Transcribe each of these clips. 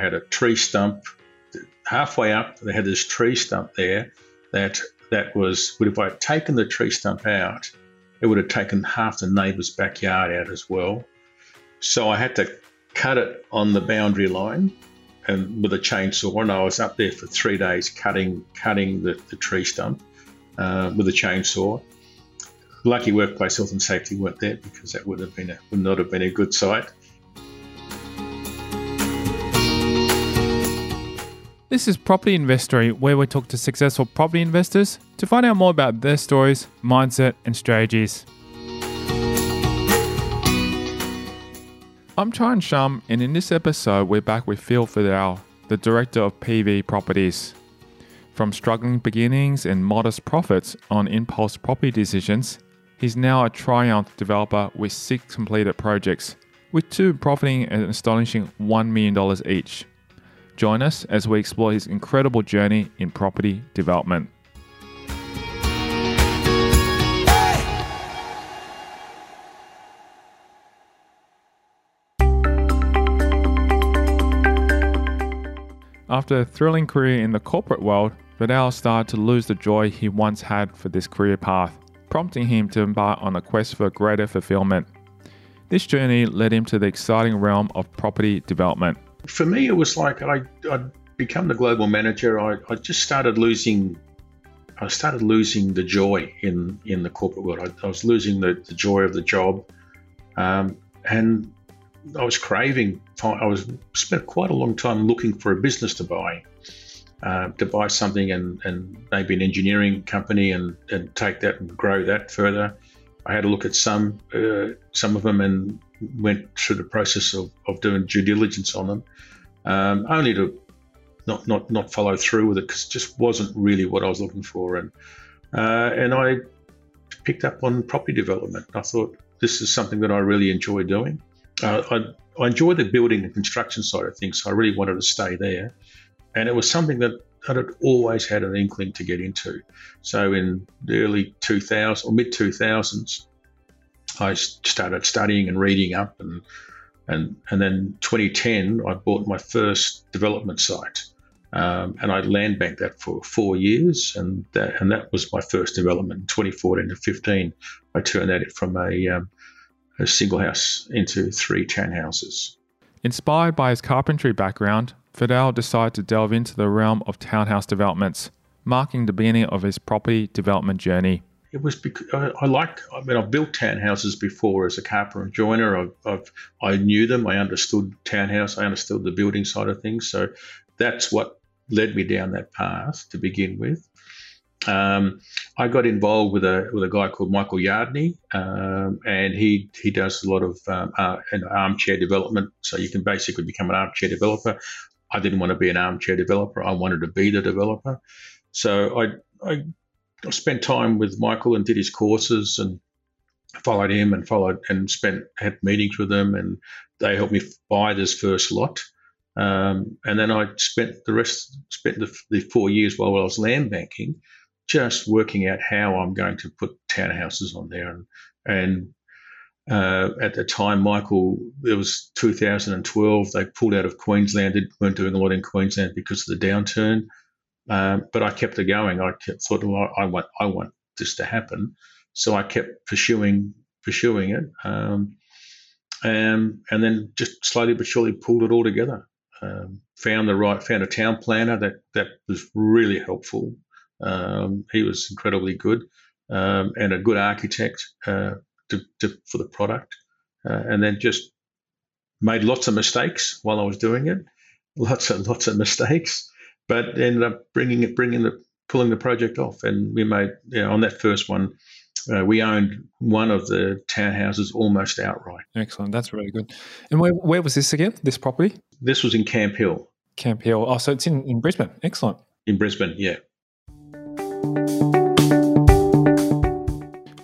I had a tree stump. Halfway up, they had this tree stump there that that was, if I had taken the tree stump out, it would have taken half the neighbour's backyard out as well. So I had to cut it on the boundary line and with a chainsaw, and I was up there for three days cutting cutting the, the tree stump uh, with a chainsaw. Lucky workplace health and safety weren't there because that would have been a, would not have been a good sight. This is Property Investory, where we talk to successful property investors to find out more about their stories, mindset, and strategies. I'm Tyrone Shum, and in this episode, we're back with Phil Verdouw, the director of PV Properties. From struggling beginnings and modest profits on impulse property decisions, he's now a triumph developer with six completed projects, with two profiting an astonishing $1 million each. Join us as we explore his incredible journey in property development. After a thrilling career in the corporate world, Verdouw started to lose the joy he once had for this career path, prompting him to embark on a quest for greater fulfillment. This journey led him to the exciting realm of property development. For me, it was like I, I'd become the global manager. I, I just started losing. I started losing the joy in, in the corporate world. I, I was losing the, the joy of the job, um, and I was craving. I was spent quite a long time looking for a business to buy, uh, to buy something and, and maybe an engineering company and, and take that and grow that further. I had a look at some uh, some of them and went through the process of, of doing due diligence on them, um, only to not, not not follow through with it because it just wasn't really what I was looking for. And uh, and I picked up on property development. I thought this is something that I really enjoy doing uh, I, I enjoy the building and construction side of things, so I really wanted to stay there. And it was something that, that I'd always had an inkling to get into. So in the early 2000s or mid 2000s, I started studying and reading up, and and and then 2010, I bought my first development site, um, and I land banked that for four years, and that and that was my first development. In 2014 to 15, I turned that from a um, a single house into three townhouses. Inspired by his carpentry background, Verdouw decided to delve into the realm of townhouse developments, marking the beginning of his property development journey. It was because I, I like. I mean, I've built townhouses before as a carpenter and joiner. I've, I've, I knew them. I understood townhouse. I understood the building side of things. So that's what led me down that path to begin with. Um, I got involved with a with a guy called Michael Yardney, um, and he he does a lot of um, uh, an armchair development. So you can basically become an armchair developer. I didn't want to be an armchair developer. I wanted to be the developer. So I I spent time with Michael and did his courses and followed him and followed and spent had meetings with them and they helped me buy this first lot. Um, and then I spent the rest spent the, the four years while I was land banking just working out how I'm going to put townhouses on there. And, and uh, at the time, Michael, it was 2012. They pulled out of Queensland. They weren't doing a lot in Queensland because of the downturn. Um, but I kept it going. I kept thought, well, I want, I want this to happen. So I kept pursuing, pursuing it, um, and and then just slowly but surely pulled it all together. Um, found the right, found a town planner that that was really helpful. Um, he was incredibly good um, and a good architect uh, to, to, for the product. Uh, and then just made lots of mistakes while I was doing it, lots of lots of mistakes, but ended up bringing it, bringing the pulling the project off. And we made you know, on that first one, uh, we owned one of the townhouses almost outright. Excellent, that's really good. And where, where was this again? This property? This was in Camp Hill. Camp Hill. Oh, so it's in, in Brisbane. Excellent. In Brisbane, yeah.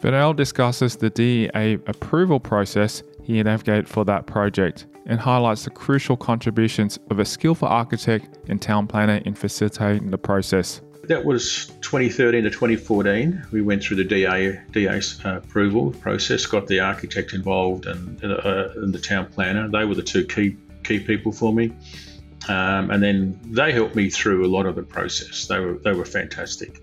Verdouw discusses the DA approval process he navigated for that project and highlights the crucial contributions of a skillful architect and town planner in facilitating the process. That was 2013 to 2014. We went through the DA, DA uh, approval process, got the architect involved and, uh, and the town planner. They were the two key key people for me. Um, and then they helped me through a lot of the process. They were they were fantastic.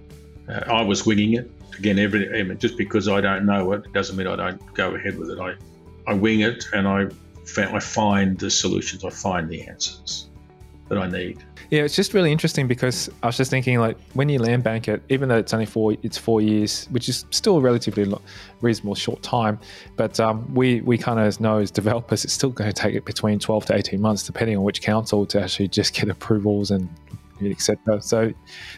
Uh, I was winging it again. Every just because I don't know it doesn't mean I don't go ahead with it. I I wing it and I I find the solutions. I find the answers that I need. Yeah, it's just really interesting because I was just thinking like when you land bank it, even though it's only four, it's four years, which is still a relatively reasonable short time, but um, we we kind of know as developers, it's still going to take it between twelve to eighteen months, depending on which council to actually just get approvals and etc. So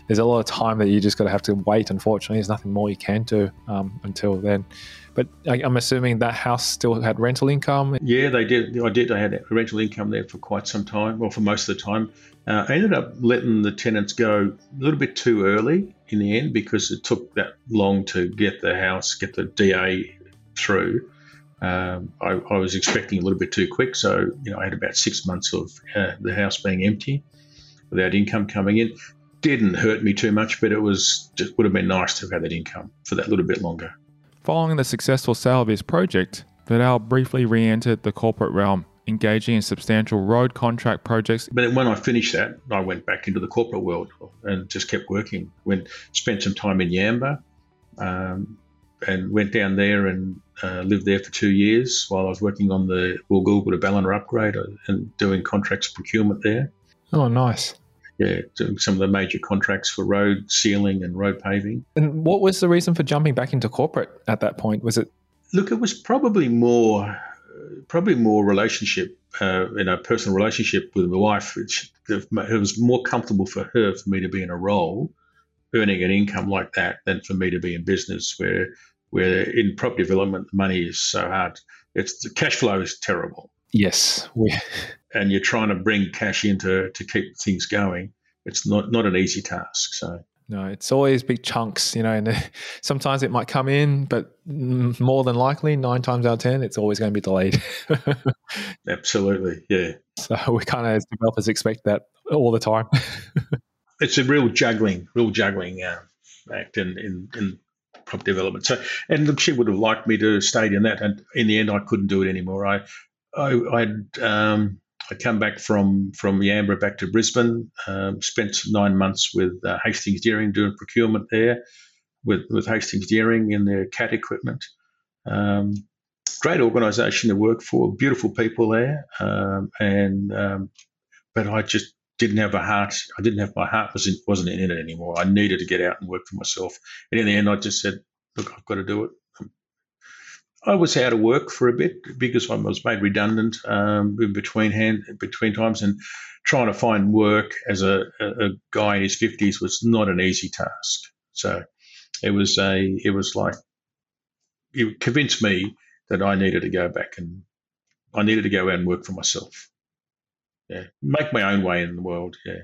there's a lot of time that you just got to have to wait. Unfortunately, there's nothing more you can do um, until then. But I'm assuming that house still had rental income. Yeah, they did. I did. I had rental income there for quite some time, well, for most of the time. Uh, I ended up letting the tenants go a little bit too early in the end because it took that long to get the house, get the DA through. Um, I, I, was expecting a little bit too quick, so you know I had about six months of uh, the house being empty without income coming in. Didn't hurt me too much, but it was just would have been nice to have had that income for that little bit longer. Following the successful sale of his project, Verdouw briefly re entered the corporate realm, engaging in substantial road contract projects. But when I finished that, I went back into the corporate world and just kept working. Went spent some time in Yamba, um, and went down there and uh, lived there for two years while I was working on the Woolgoolga to Ballina upgrade and doing contracts procurement there. Oh, nice yeah, doing some of the major contracts for road sealing and road paving. And what was the reason for jumping back into corporate at that point? Was it? Look, it was probably more, probably more relationship, uh, in a personal relationship with my wife. Which it was more comfortable for her for me to be in a role, earning an income like that, than for me to be in business where, where in property development, the money is so hard. It's the cash flow is terrible. Yes, we and you're trying to bring cash in to, to keep things going, it's not, not an easy task. So no, it's always big chunks, you know, and sometimes it might come in, but more than likely, nine times out of 10, it's always going to be delayed. Absolutely. Yeah. So we kind of, as developers, expect that all the time. it's a real juggling, real juggling uh, act in, in, in property development. So, and look, she would have liked me to stay in that. And in the end, I couldn't do it anymore. I, I, I'd, um, I come back from from Yamba back to Brisbane. Um, spent nine months with uh, Hastings Deering doing procurement there, with with Hastings Deering in their cat equipment. Um, great organisation to work for, beautiful people there, um, and um, but I just didn't have a heart. I didn't have my heart was wasn't in it anymore. I needed to get out and work for myself. And in the end, I just said, "Look, I've got to do it. I was out of work for a bit because I was made redundant um, in between hand between times, and trying to find work as a, a, guy in his fifties was not an easy task. So it was a it was like it convinced me that I needed to go back and I needed to go out and work for myself. Yeah, make my own way in the world. Yeah.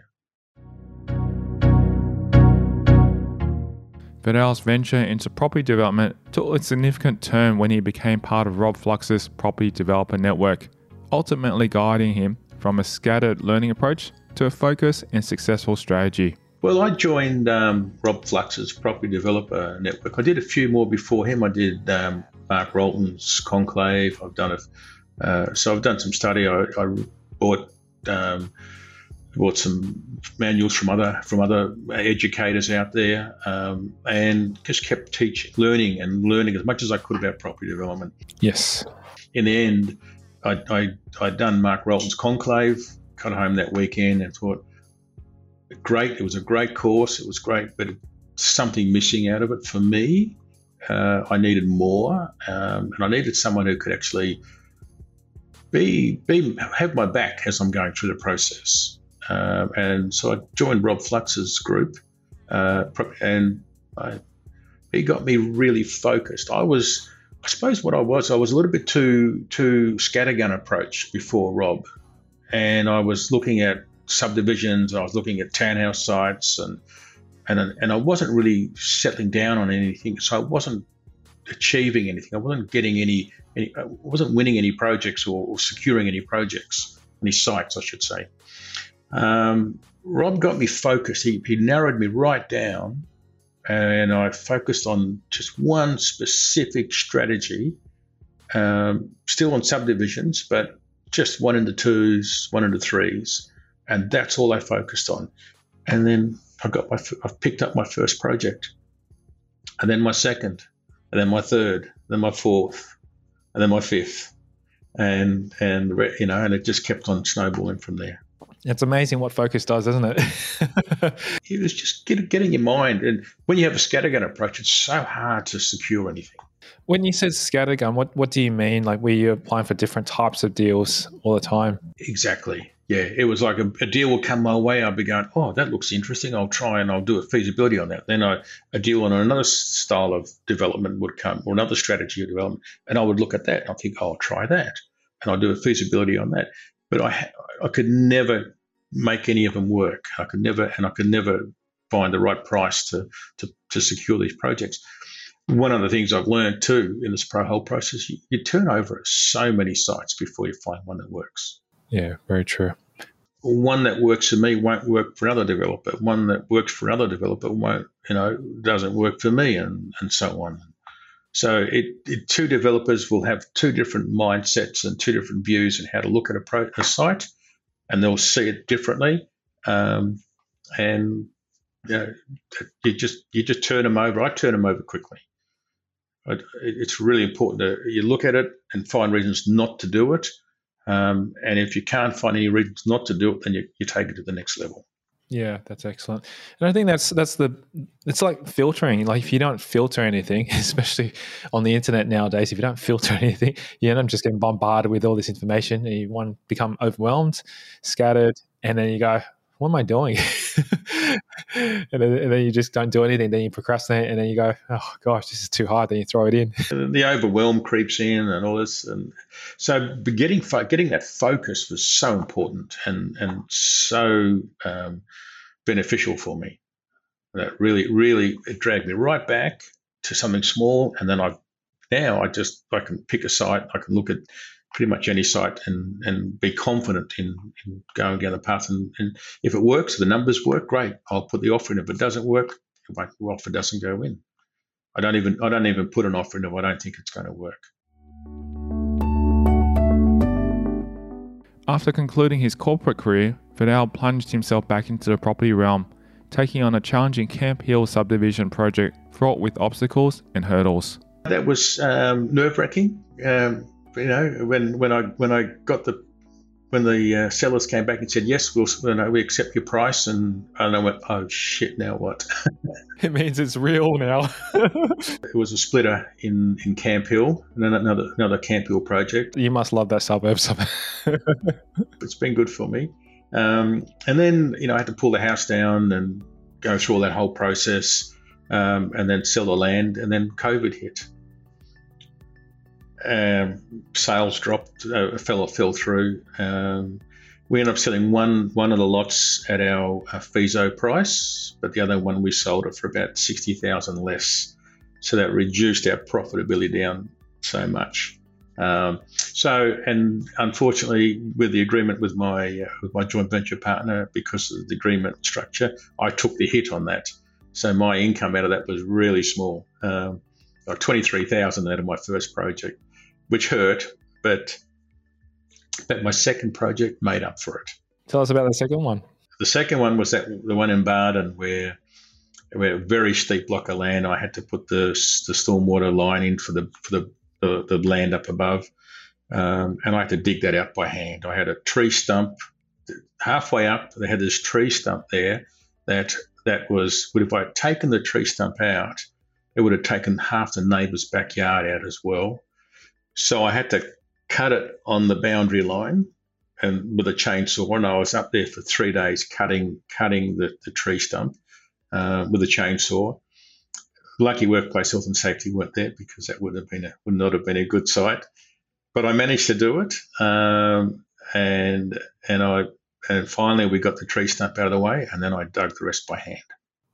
Verdouw's venture into property development took a significant turn when he became part of Rob Flux's property developer network, ultimately guiding him from a scattered learning approach to a focused and successful strategy. Well, I joined um, Rob Flux's property developer network. I did a few more before him. I did um, Mark Rolton's Conclave. I've done a, uh, so I've done some study. I, I bought um, bought some manuals from other from other educators out there, um, and just kept teaching, learning, and learning as much as I could about property development. Yes. In the end, I, I I'd done Mark Rolton's conclave, got home that weekend, and thought, great. It was a great course. It was great, but something missing out of it for me. Uh, I needed more, um, and I needed someone who could actually be be have my back as I'm going through the process. Uh, and so I joined Rob Flux's group, uh, and I, he got me really focused. I was, I suppose, what I was, I was a little bit too too scattergun approach before Rob, and I was looking at subdivisions, and I was looking at townhouse sites, and and and I wasn't really settling down on anything. So I wasn't achieving anything. I wasn't getting any, any I wasn't winning any projects or, or securing any projects, any sites, I should say. Um, Rob got me focused. He, he narrowed me right down, and I focused on just one specific strategy, um, still on subdivisions, but just one into twos, one into threes, and that's all I focused on. And then I got my, I've picked up my first project, and then my second, and then my third, then my fourth, and then my fifth, and and you know, and it just kept on snowballing from there. It's amazing what focus does, isn't it? it was just get, getting your mind, and when you have a scattergun approach, it's so hard to secure anything. When you said scattergun, what what do you mean? Like, were you applying for different types of deals all the time? Exactly. Yeah, it was like a, a deal will come my way. I'll be going, oh, that looks interesting. I'll try and I'll do a feasibility on that. Then I, a deal on another style of development would come, or another strategy of development, and I would look at that. And I think, oh, I'll try that, and I'll do a feasibility on that. But I, I could never make any of them work. I could never, and I could never find the right price to to, to secure these projects one of the things I've learned too in this pro whole process, you, you, turn over so many sites before you find one that works. Yeah, very true. One that works for me won't work for another developer. One that works for another developer won't, you know, doesn't work for me, and and so on. So it, it two developers will have two different mindsets and two different views on how to look at a, pro, a site, and they'll see it differently. Um, and you, know, you just you just turn them over. I turn them over quickly it's really important that you look at it and find reasons not to do it. Um, and if you can't find any reasons not to do it, then you, you take it to the next level. Yeah, that's excellent. And I think that's that's the it's like filtering. Like if you don't filter anything, especially on the internet nowadays, if you don't filter anything, you end up just getting bombarded with all this information and you to become overwhelmed, scattered, and then you go, what am I doing? and, then, and, then, you just don't do anything. Then you procrastinate, and then you go, oh gosh, this is too hard. Then you throw it in. the overwhelm creeps in, and all this, and so getting fo- getting that focus was so important and and so um, beneficial for me. That really, really, it dragged me right back to something small, and then I now I just I can pick a site, I can look at pretty much any site and, and be confident in, in going down the path. And, and, if it works, the numbers work, great. I'll put the offer in. If it doesn't work, my offer doesn't go in. I don't even I don't even put an offer in if I don't think it's going to work. After concluding his corporate career, Verdouw plunged himself back into the property realm, taking on a challenging Camp Hill subdivision project fraught with obstacles and hurdles. That was um, nerve wracking. Um, you know, when when I when I got the when the uh, sellers came back and said yes, we'll you know, we accept your price, and, and I went, oh shit, now what? it means it's real now. it was a splitter in, in Camp Hill, and then another another Camp Hill project. You must love that suburb. it's been good for me. Um, and then you know I had to pull the house down and go through all that whole process, um, and then sell the land, and then COVID hit um, sales dropped, uh, fell fell through. Um, we ended up selling one one of the lots at our uh, feaso price, but the other one we sold it for about sixty thousand less. So that reduced our profitability down so much. Um, so, and unfortunately, with the agreement with my uh, with my joint venture partner, because of the agreement structure, I took the hit on that. So my income out of that was really small, um, twenty three thousand out of my first project which hurt, but but my second project made up for it. Tell us about the second one. The second one was that the one in Bardon where where a very steep block of land. I had to put the the stormwater line in for the for the the, the land up above, um, and I had to dig that out by hand. I had a tree stump halfway up. They had this tree stump there that that was. But if I had taken the tree stump out, it would have taken half the neighbour's backyard out as well. So I had to cut it on the boundary line and with a chainsaw. And I was up there for three days cutting cutting the, the tree stump uh, with a chainsaw. Lucky workplace health and safety weren't there because that would have been a, would not have been a good sight. But I managed to do it, um, and and I and finally we got the tree stump out of the way, and then I dug the rest by hand.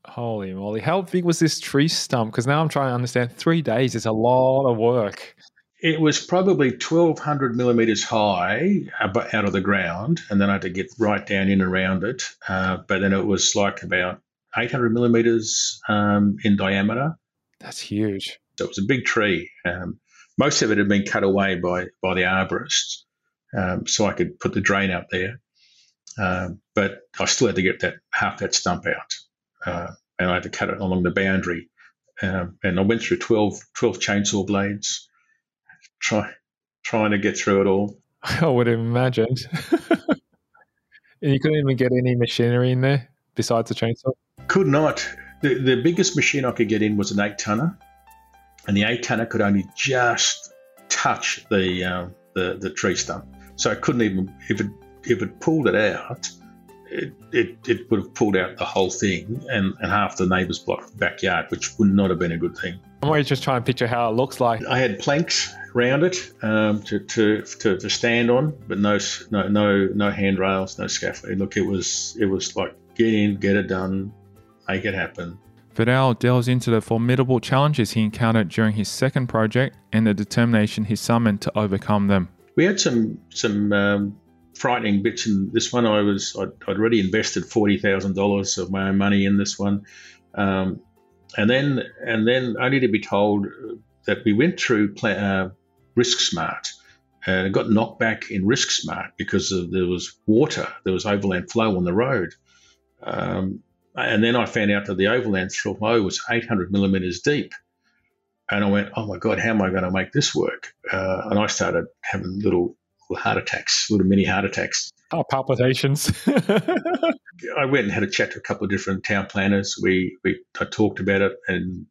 Holy moly! How big was this tree stump? Because now I'm trying to understand. Three days is a lot of work. It was probably 1,200 millimeters high out of the ground, and then I had to get right down in around it. Uh, but then it was like about 800 millimeters um, in diameter. That's huge. So it was a big tree. Um, most of it had been cut away by by the arborists, um, so I could put the drain up there. Um, but I still had to get that half that stump out, uh, and I had to cut it along the boundary. Um, and I went through 12, 12 chainsaw blades, try, trying to get through it all. I would have imagined. and you couldn't even get any machinery in there besides the chainsaw? Could not. The, the biggest machine I could get in was an eight tonner, and the eight tonner could only just touch the uh, the, the tree stump. So I couldn't even if it if it pulled it out, it, it, it would have pulled out the whole thing and, and half the neighbour's block backyard, which would not have been a good thing. I'm always just trying to picture how it looks like. I had planks around it um, to, to, to, to, stand on, but no no no no handrails, no scaffolding. Look, it was it was like get in, get it done, make it happen. Verdouw delves into the formidable challenges he encountered during his second project and the determination he summoned to overcome them. We had some some um, frightening bits in this one. I was I'd, I'd already invested forty thousand dollars of my own money in this one, um, and then and then only to be told that we went through uh, Risk Smart and it got knocked back in Risk Smart because of, there was water, there was overland flow on the road. Um, and then I found out that the overland flow was 800 millimeters deep. And I went, oh my God, how am I going to make this work? Uh, and I started having little, little heart attacks, little mini heart attacks. Oh, palpitations. I went and had a chat to a couple of different town planners. We, we I talked about it and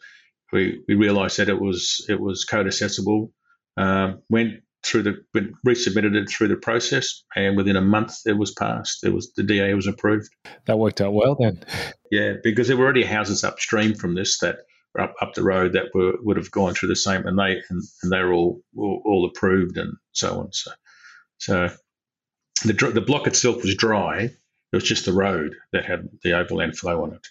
we, we realised that it was it was code accessible. Um, went through the resubmitted it through the process, and within a month it was passed. It was the DA was approved. That worked out well then. Yeah, because there were already houses upstream from this that were up, up the road that were would have gone through the same, and they and, and they were all, all, all approved and so on. So so the the block itself was dry. It was just the road that had the overland flow on it.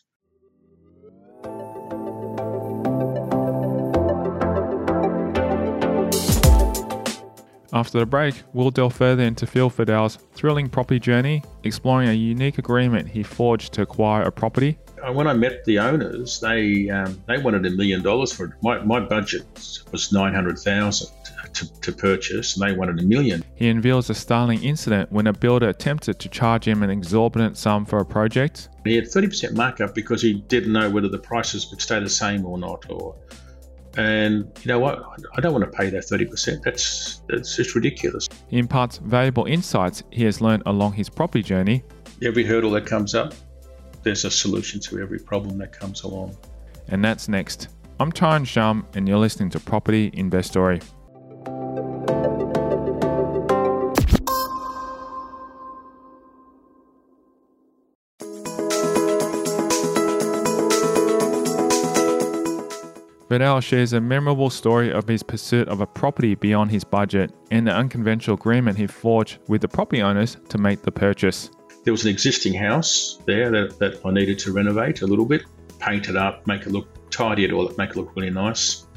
After the break, we'll delve further into Phil Verdouw's thrilling property journey, exploring a unique agreement he forged to acquire a property. Uh, when I met the owners, they um, they wanted a million dollars for it. My, my budget was nine hundred thousand to, to purchase, and they wanted a million. He unveils a startling incident when a builder attempted to charge him an exorbitant sum for a project. He had thirty percent markup because he didn't know whether the prices would stay the same or not, or and you know what? I don't want to pay that 30%. That's, that's just ridiculous. He imparts valuable insights he has learned along his property journey. Every hurdle that comes up, there's a solution to every problem that comes along. And that's next. I'm Tyrone Shum, and you're listening to Property Investory. Verdouw shares a memorable story of his pursuit of a property beyond his budget and the unconventional agreement he forged with the property owners to make the purchase. There was an existing house there that, that I needed to renovate a little bit, paint it up, make it look tidy it all, make it look really nice.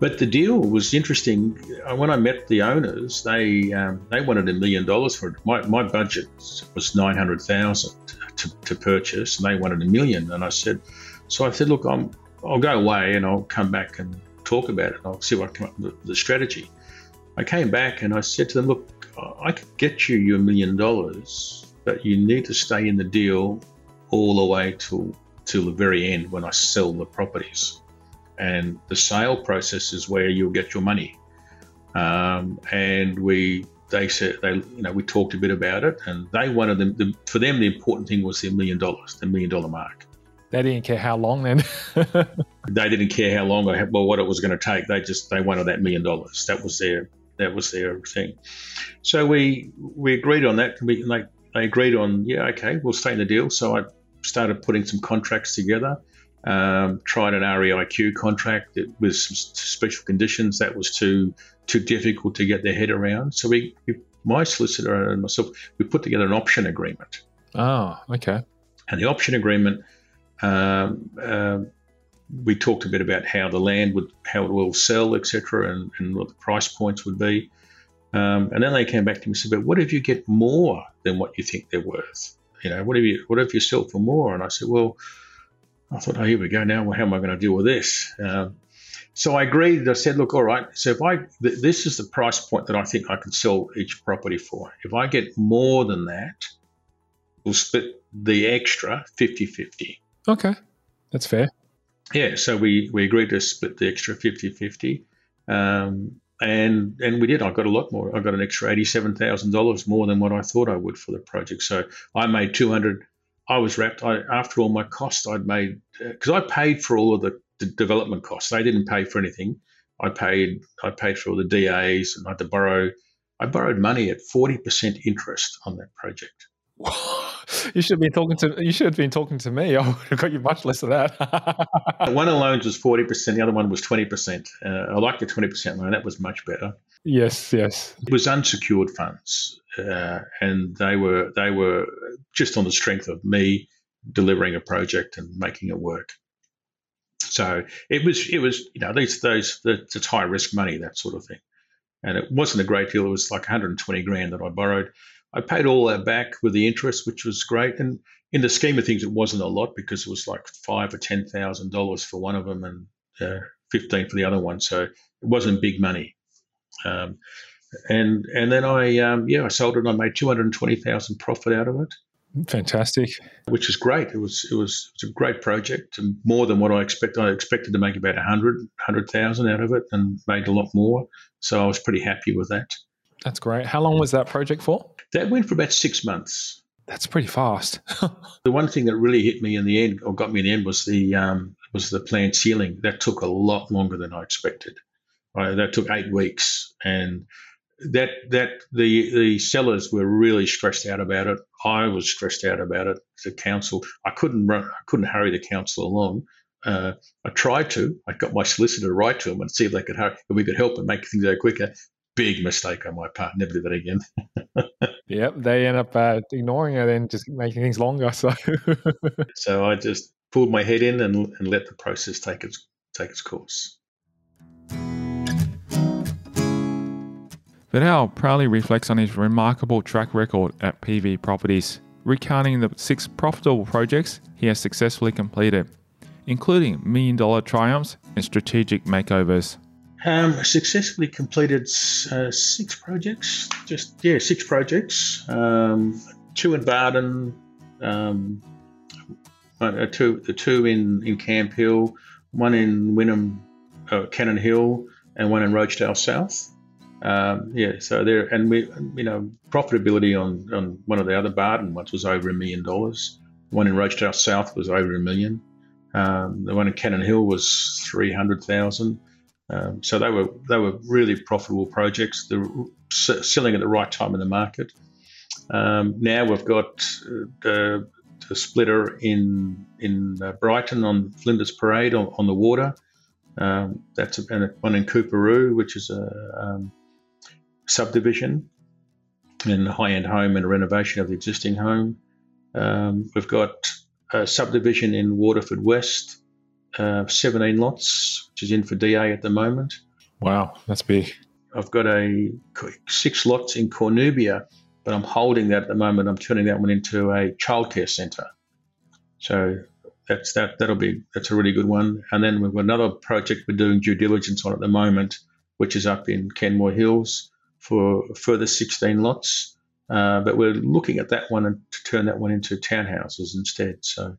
But the deal was interesting. Uh, when I met the owners, they um, they wanted a million dollars for it. My, my budget was nine hundred thousand to, to purchase, and they wanted a million. And I said, so I said, look, I'm I'll go away and I'll come back and talk about it. I'll see what I come up with the strategy. I came back and I said to them, look, I could get you your million dollars, but you need to stay in the deal all the way till till the very end when I sell the properties. And the sale process is where you'll get your money. Um, and we they said they you know we talked a bit about it and they wanted them the, for them the important thing was the million dollars the million dollar mark they didn't care how long then. they didn't care how long or well what it was going to take. They just they wanted that million dollars. That was their that was their thing. So we we agreed on that. We they, they agreed on yeah okay we'll stay in the deal. So I started putting some contracts together. Um, tried an REIQ contract with some special conditions that was too too difficult to get their head around. So we, we my solicitor and myself we put together an option agreement. Oh, okay. And the option agreement um, uh, we talked a bit about how the land would, how it will sell, etc., and, and what the price points would be. Um, and then they came back to me and said, "But what if you get more than what you think they're worth? You know, what if you what if you sell for more?" And I said, "Well, I thought, oh, here we go. Now, well, how am I going to deal with this?" Um, so I agreed. I said, "Look, all right. So if I th- this is the price point that I think I can sell each property for. If I get more than that, we'll split the extra 50-50. Okay, that's fair. Yeah, so we, we agreed to split the extra 50-50. Um, and and we did. I got a lot more. I got an extra eighty-seven thousand dollars more than what I thought I would for the project. So I made two hundred. I was wrapped. I, after all my costs, I'd made because uh, I paid for all of the, the, development costs. They didn't pay for anything. I paid. I paid for all the DAs, and I had to borrow. I borrowed money at forty percent interest on that project. You should have been talking to you should have been talking to me. I would have got you much less of that. one of the loans was forty percent, the other one was twenty percent. Uh, I liked the twenty percent loan; that was much better. Yes, yes. It was unsecured funds, uh, and they were they were just on the strength of me delivering a project and making it work. So it was it was you know these those it's high risk money that sort of thing, and it wasn't a great deal. It was like 120 grand that I borrowed I paid all that back with the interest, which was great. And in the scheme of things, it wasn't a lot because it was like five or ten thousand dollars for one of them and uh, fifteen for the other one. So it wasn't big money. Um, and and then I um, yeah I sold it and I made two hundred and twenty thousand profit out of it. Fantastic. Which is great. It was it was it was a great project and more than what I expected. I expected to make about a hundred hundred thousand out of it and made a lot more. So I was pretty happy with that. That's great. How long was that project for? That went for about six months. That's pretty fast. the one thing that really hit me in the end, or got me in the end, was the um, was the plan sealing. That took a lot longer than I expected. Right? That took eight weeks, and that that the the sellers were really stressed out about it. I was stressed out about it. The council, I couldn't run, I couldn't hurry the council along. Uh, I tried to. I got my solicitor to write to them and see if they could hurry, if we could help and make things go quicker big mistake on my part. Never do that again. yep, they end up uh, ignoring it and just making things longer. So, so I just pulled my head in and, and let the process take its take its course. Verdouw proudly reflects on his remarkable track record at PV Properties, recounting the six profitable projects he has successfully completed, including million dollar triumphs and strategic makeovers. Um, successfully completed uh, six projects. Just yeah, six projects. Um, two in Bardon, um, uh, two the two in in Camp Hill, one in Wynnum, uh, Cannon Hill, and one in Rochedale South. Um, yeah, so there and we you know profitability on on one of the other Bardon ones was over a million dollars. One in Rochedale South was over a million. Um, the one in Cannon Hill was three hundred thousand. Um, so they were they were really profitable projects. They're selling at the right time in the market. Um, now we've got uh, the, the, splitter in in uh, Brighton on Flinders Parade on, on the water. Um, that's a, one in Coorparoo, which is a um, subdivision and a high-end home and a renovation of the existing home. Um, we've got a subdivision in Waterford West uh, 17 lots, which is in for DA at the moment. Wow, that's big. I've got a six lots in Cornubia, but I'm holding that at the moment. I'm turning that one into a childcare centre. So that's that. That'll be that's a really good one. And then we've got another project we're doing due diligence on at the moment, which is up in Kenmore Hills for further 16 lots. Uh, but we're looking at that one and to turn that one into townhouses instead. So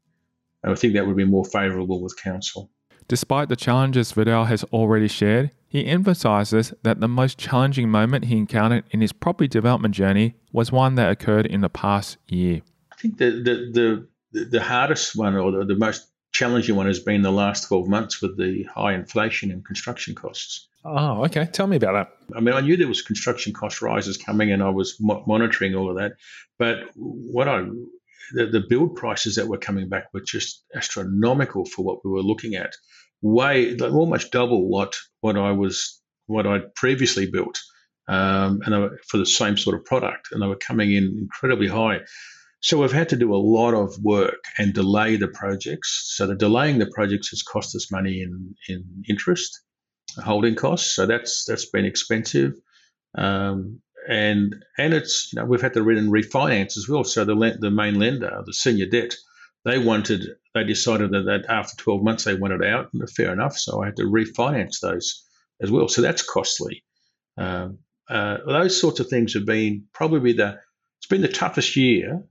I think that would be more favourable with council. Despite the challenges Verdouw has already shared, he emphasises that the most challenging moment he encountered in his property development journey was one that occurred in the past year. I think the the the, the hardest one or the, the most challenging one has been the last 12 months with the high inflation and construction costs. Oh, okay. Tell me about that. I mean, I knew there was construction cost rises coming, and I was mo- monitoring all of that. But what I the, the build prices that were coming back were just astronomical for what we were looking at. Way like almost double what what I was what I'd previously built, um, and were for the same sort of product, and they were coming in incredibly high. So we've had to do a lot of work and delay the projects. So the delaying the projects has cost us money in in interest, holding costs. So that's that's been expensive. Um, and and it's we've had to read and refinance as well. So the the main lender, the senior debt, they wanted they decided that, that after 12 months they wanted out, and fair enough. So I had to refinance those as well. So that's costly. Um, uh, those sorts of things have been probably the it's been the toughest year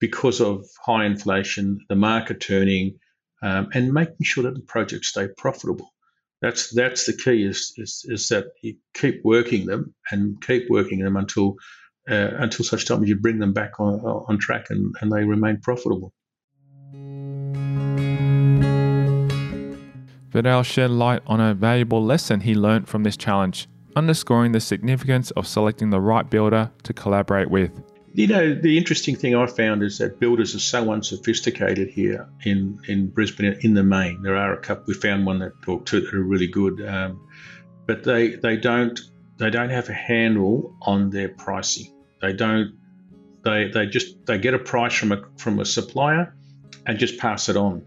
because of high inflation, the market turning, um, and making sure that the projects stay profitable. That's that's the key. Is, is is that you keep working them and keep working them until uh, until such time as you bring them back on on track and, and they remain profitable. Verdouw shed light on a valuable lesson he learned from this challenge, underscoring the significance of selecting the right builder to collaborate with. You know, the interesting thing I found is that builders are so unsophisticated here in, in Brisbane in the main. There are a couple. We found one that or two that are really good, um, but they they don't they don't have a handle on their pricing. They don't. They they just they get a price from a from a supplier and just pass it on,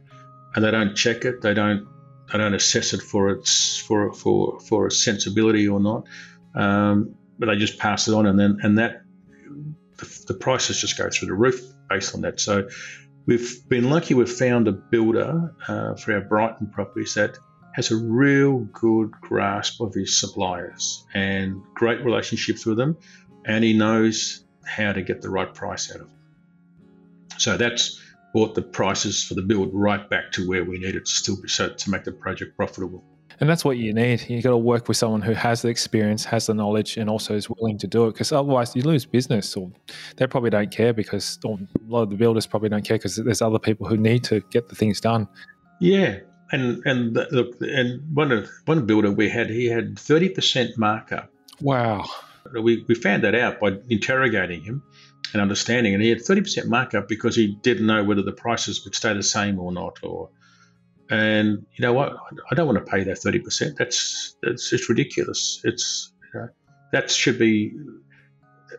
and they don't check it. They don't they don't assess it for its for for for its sensibility or not. Um, but they just pass it on, and then and that the, the prices just go through the roof based on that. So we've been lucky. We've found a builder uh, for our Brighton properties that has a real good grasp of his suppliers and great relationships with them, and he knows how to get the right price out of them. So that's brought the prices for the build right back to where we needed to still be so to make the project profitable. And that's what you need. You got to work with someone who has the experience, has the knowledge, and also is willing to do it. Because otherwise, you lose business, or they probably don't care because a lot of the builders probably don't care because there's other people who need to get the things done. Yeah, and and look, and one one builder we had, he had thirty percent markup. Wow. We we found that out by interrogating him and understanding, and he had thirty percent markup because he didn't know whether the prices would stay the same or not, or and you know what? I don't want to pay that thirty percent. That's that's it's ridiculous. It's you know, that should be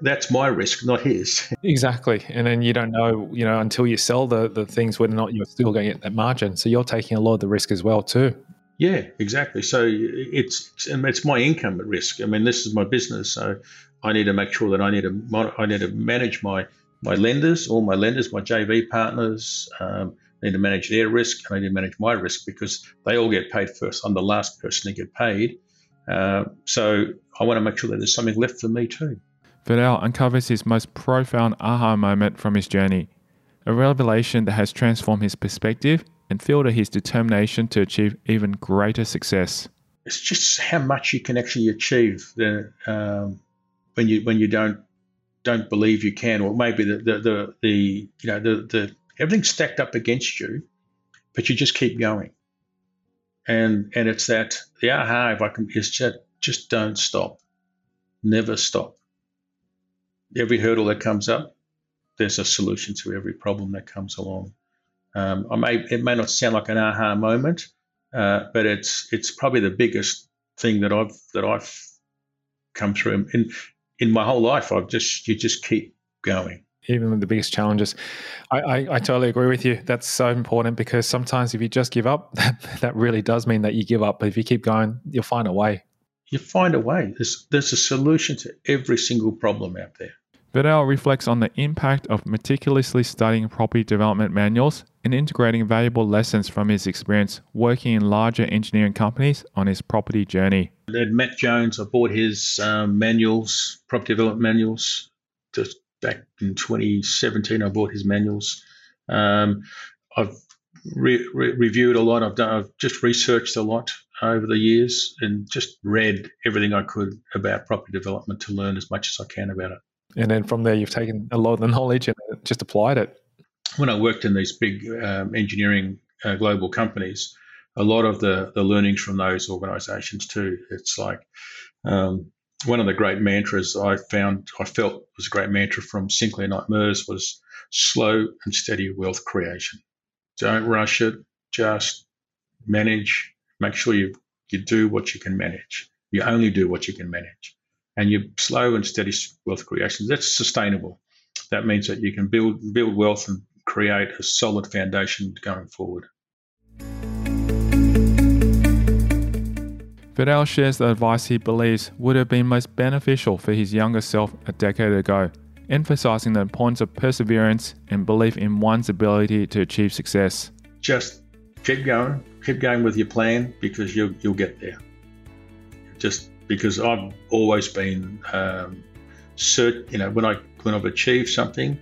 that's my risk, not his. Exactly. And then you don't know, you know, until you sell the the things whether or not you're still going to get that margin. So you're taking a lot of the risk as well too. Yeah, exactly. So it's it's my income at risk. I mean, this is my business, so I need to make sure that I need to I need to manage my my lenders, all my lenders, my JV partners. Um, need to manage their risk and I need to manage my risk because they all get paid first. I'm the last person to get paid. Uh, so I want to make sure that there's something left for me too. Verdouw uncovers his most profound aha moment from his journey, a revelation that has transformed his perspective and fueled his determination to achieve even greater success. It's just how much you can actually achieve the, um, when you when you don't don't believe you can, or maybe the the, the, the you know the, the everything's stacked up against you, but you just keep going. And and it's that the aha if I can is just just don't stop. Never stop. Every hurdle that comes up, there's a solution to every problem that comes along. Um, I may it may not sound like an aha moment, uh, but it's it's probably the biggest thing that I've that I've come through in in my whole life. I've just you just keep going even with the biggest challenges. I, I, I, totally agree with you. That's so important because sometimes if you just give up, that, that really does mean that you give up. But if you keep going, you'll find a way. You find a way. There's, there's a solution to every single problem out there. Verdouw reflects on the impact of meticulously studying property development manuals and integrating valuable lessons from his experience working in larger engineering companies on his property journey. Matt Jones, I bought his um, manuals, property development manuals, just back in 2017. I bought his manuals. Um, I've re- re- reviewed a lot. I've done. I've just researched a lot over the years and just read everything I could about property development to learn as much as I can about it. And then from there, you've taken a lot of the knowledge and just applied it. When I worked in these big um, engineering uh, global companies, a lot of the the learnings from those organisations too. It's like um, one of the great mantras I found, I felt was a great mantra from Sinclair Knight was slow and steady wealth creation. Don't rush it, just manage, make sure you, you do what you can manage. You only do what you can manage. And you slow and steady wealth creation, that's sustainable. That means that you can build build wealth and create a solid foundation going forward. Verdouw shares the advice he believes would have been most beneficial for his younger self a decade ago, emphasizing the importance of perseverance and belief in one's ability to achieve success. Just keep going, keep going with your plan because you'll, you'll get there. Just because I've always been um, you know, when I when I've achieved something,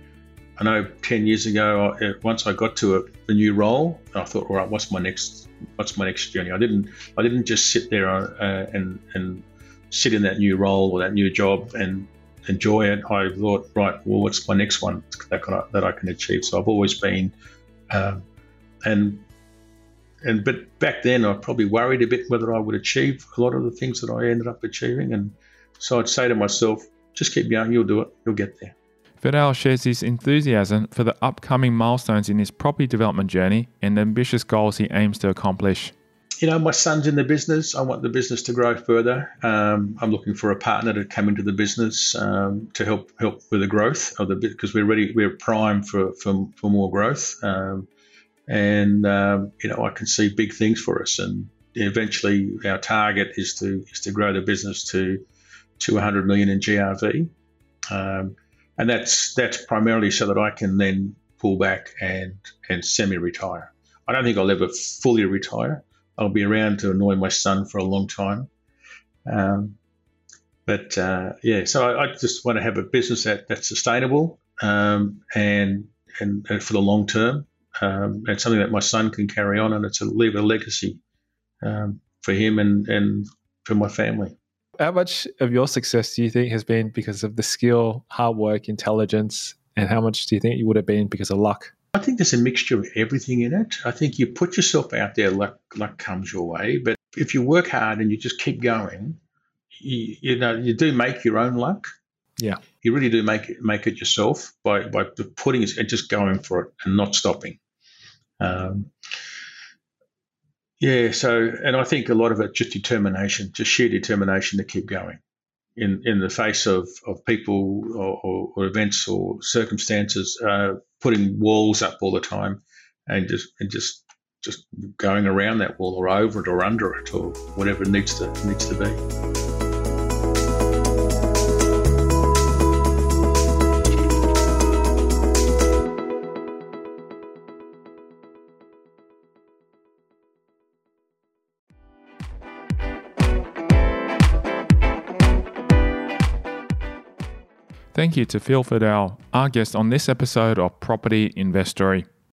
I know 10 years ago, once I got to a, a, new role, I thought, all right, what's my next, what's my next journey? I didn't, I didn't just sit there uh, and and sit in that new role or that new job and enjoy it. I thought, right, well, what's my next one that, I, that I can achieve? So I've always been, um, and and but back then I probably worried a bit whether I would achieve a lot of the things that I ended up achieving, and so I'd say to myself, just keep going, you'll do it, you'll get there. Verdouw shares his enthusiasm for the upcoming milestones in his property development journey and the ambitious goals he aims to accomplish. You know, my son's in the business. I want the business to grow further. Um, I'm looking for a partner to come into the business um, to help help with the growth of the because we're ready. We're primed for for, for more growth, um, and um, you know, I can see big things for us. And eventually, our target is to is to grow the business to 200 million in GRV. And that's that's primarily so that I can then pull back and and semi-retire. I don't think I'll ever fully retire. I'll be around to annoy my son for a long time. Um, but uh, yeah, so I, I, just want to have a business that, that's sustainable um, and, and, and for the long term, um, and something that my son can carry on, and it's a leave a legacy um, for him and and for my family how much of your success do you think has been because of the skill, hard work, intelligence, and how much do you think you would have been because of luck? I think there's a mixture of everything in it. I think you put yourself out there, luck, luck comes your way. But if you work hard and you just keep going, you, you know, you do make your own luck. Yeah, you really do make it make it yourself by by putting it and just going for it and not stopping. Um, yeah, so and I think a lot of it just determination, just sheer determination to keep going in in the face of, of people or, or, or events or circumstances uh, putting walls up all the time and just and just just going around that wall or over it or under it or whatever it needs to needs to be. Thank you to Phil Verdouw, our guest on this episode of Property Investory.